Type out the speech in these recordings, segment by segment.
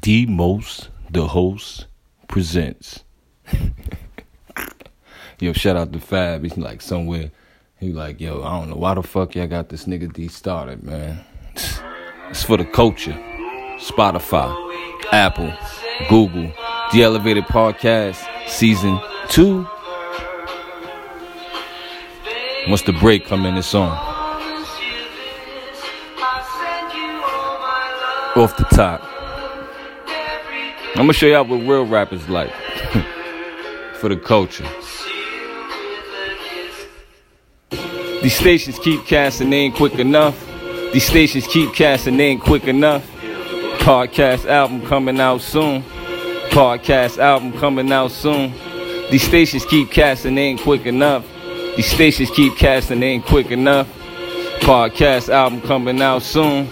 D Most, the host, presents. yo, shout out to Fab. He's like somewhere. He like, yo, I don't know why the fuck y'all got this nigga D started, man. It's for the culture. Spotify, Apple, Google, The Elevated Podcast, Season 2. Once the break come in, it's on. Off the top. I'm gonna show y'all what real rap is like. for the culture. These stations keep casting, ain't quick enough. These stations keep casting, ain't quick enough. Podcast album coming out soon. Podcast album coming out soon. These stations keep casting, ain't quick enough. These stations keep casting, ain't quick enough. Podcast album coming out soon.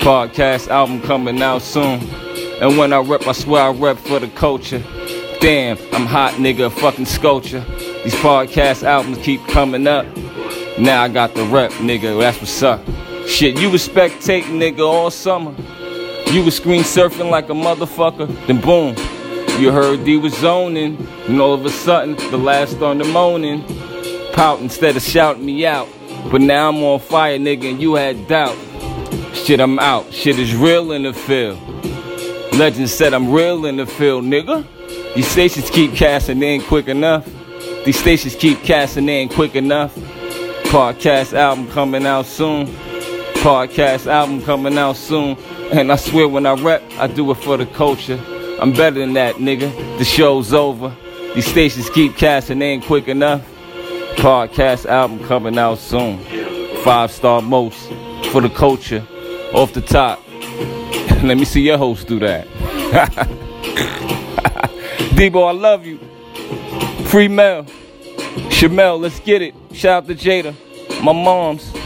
Podcast album coming out soon. And when I rep, I swear I rep for the culture. Damn, I'm hot nigga, fucking sculpture. These podcast albums keep coming up. Now I got the rep, nigga, that's what's up. Shit, you was spectating, nigga, all summer. You was screen surfing like a motherfucker. Then boom, you heard D was zoning. And all of a sudden, the last on the moaning. Pout instead of shouting me out. But now I'm on fire, nigga, and you had doubt. Shit, I'm out. Shit is real in the field. Legend said I'm real in the field, nigga. These stations keep casting, in quick enough. These stations keep casting, in quick enough. Podcast album coming out soon. Podcast album coming out soon. And I swear when I rap, I do it for the culture. I'm better than that, nigga. The show's over. These stations keep casting, in quick enough. Podcast album coming out soon. Five star most for the culture. Off the top. Let me see your host do that. Debo, I love you. Free Mel. Shamel, let's get it. Shout out to Jada. My mom's.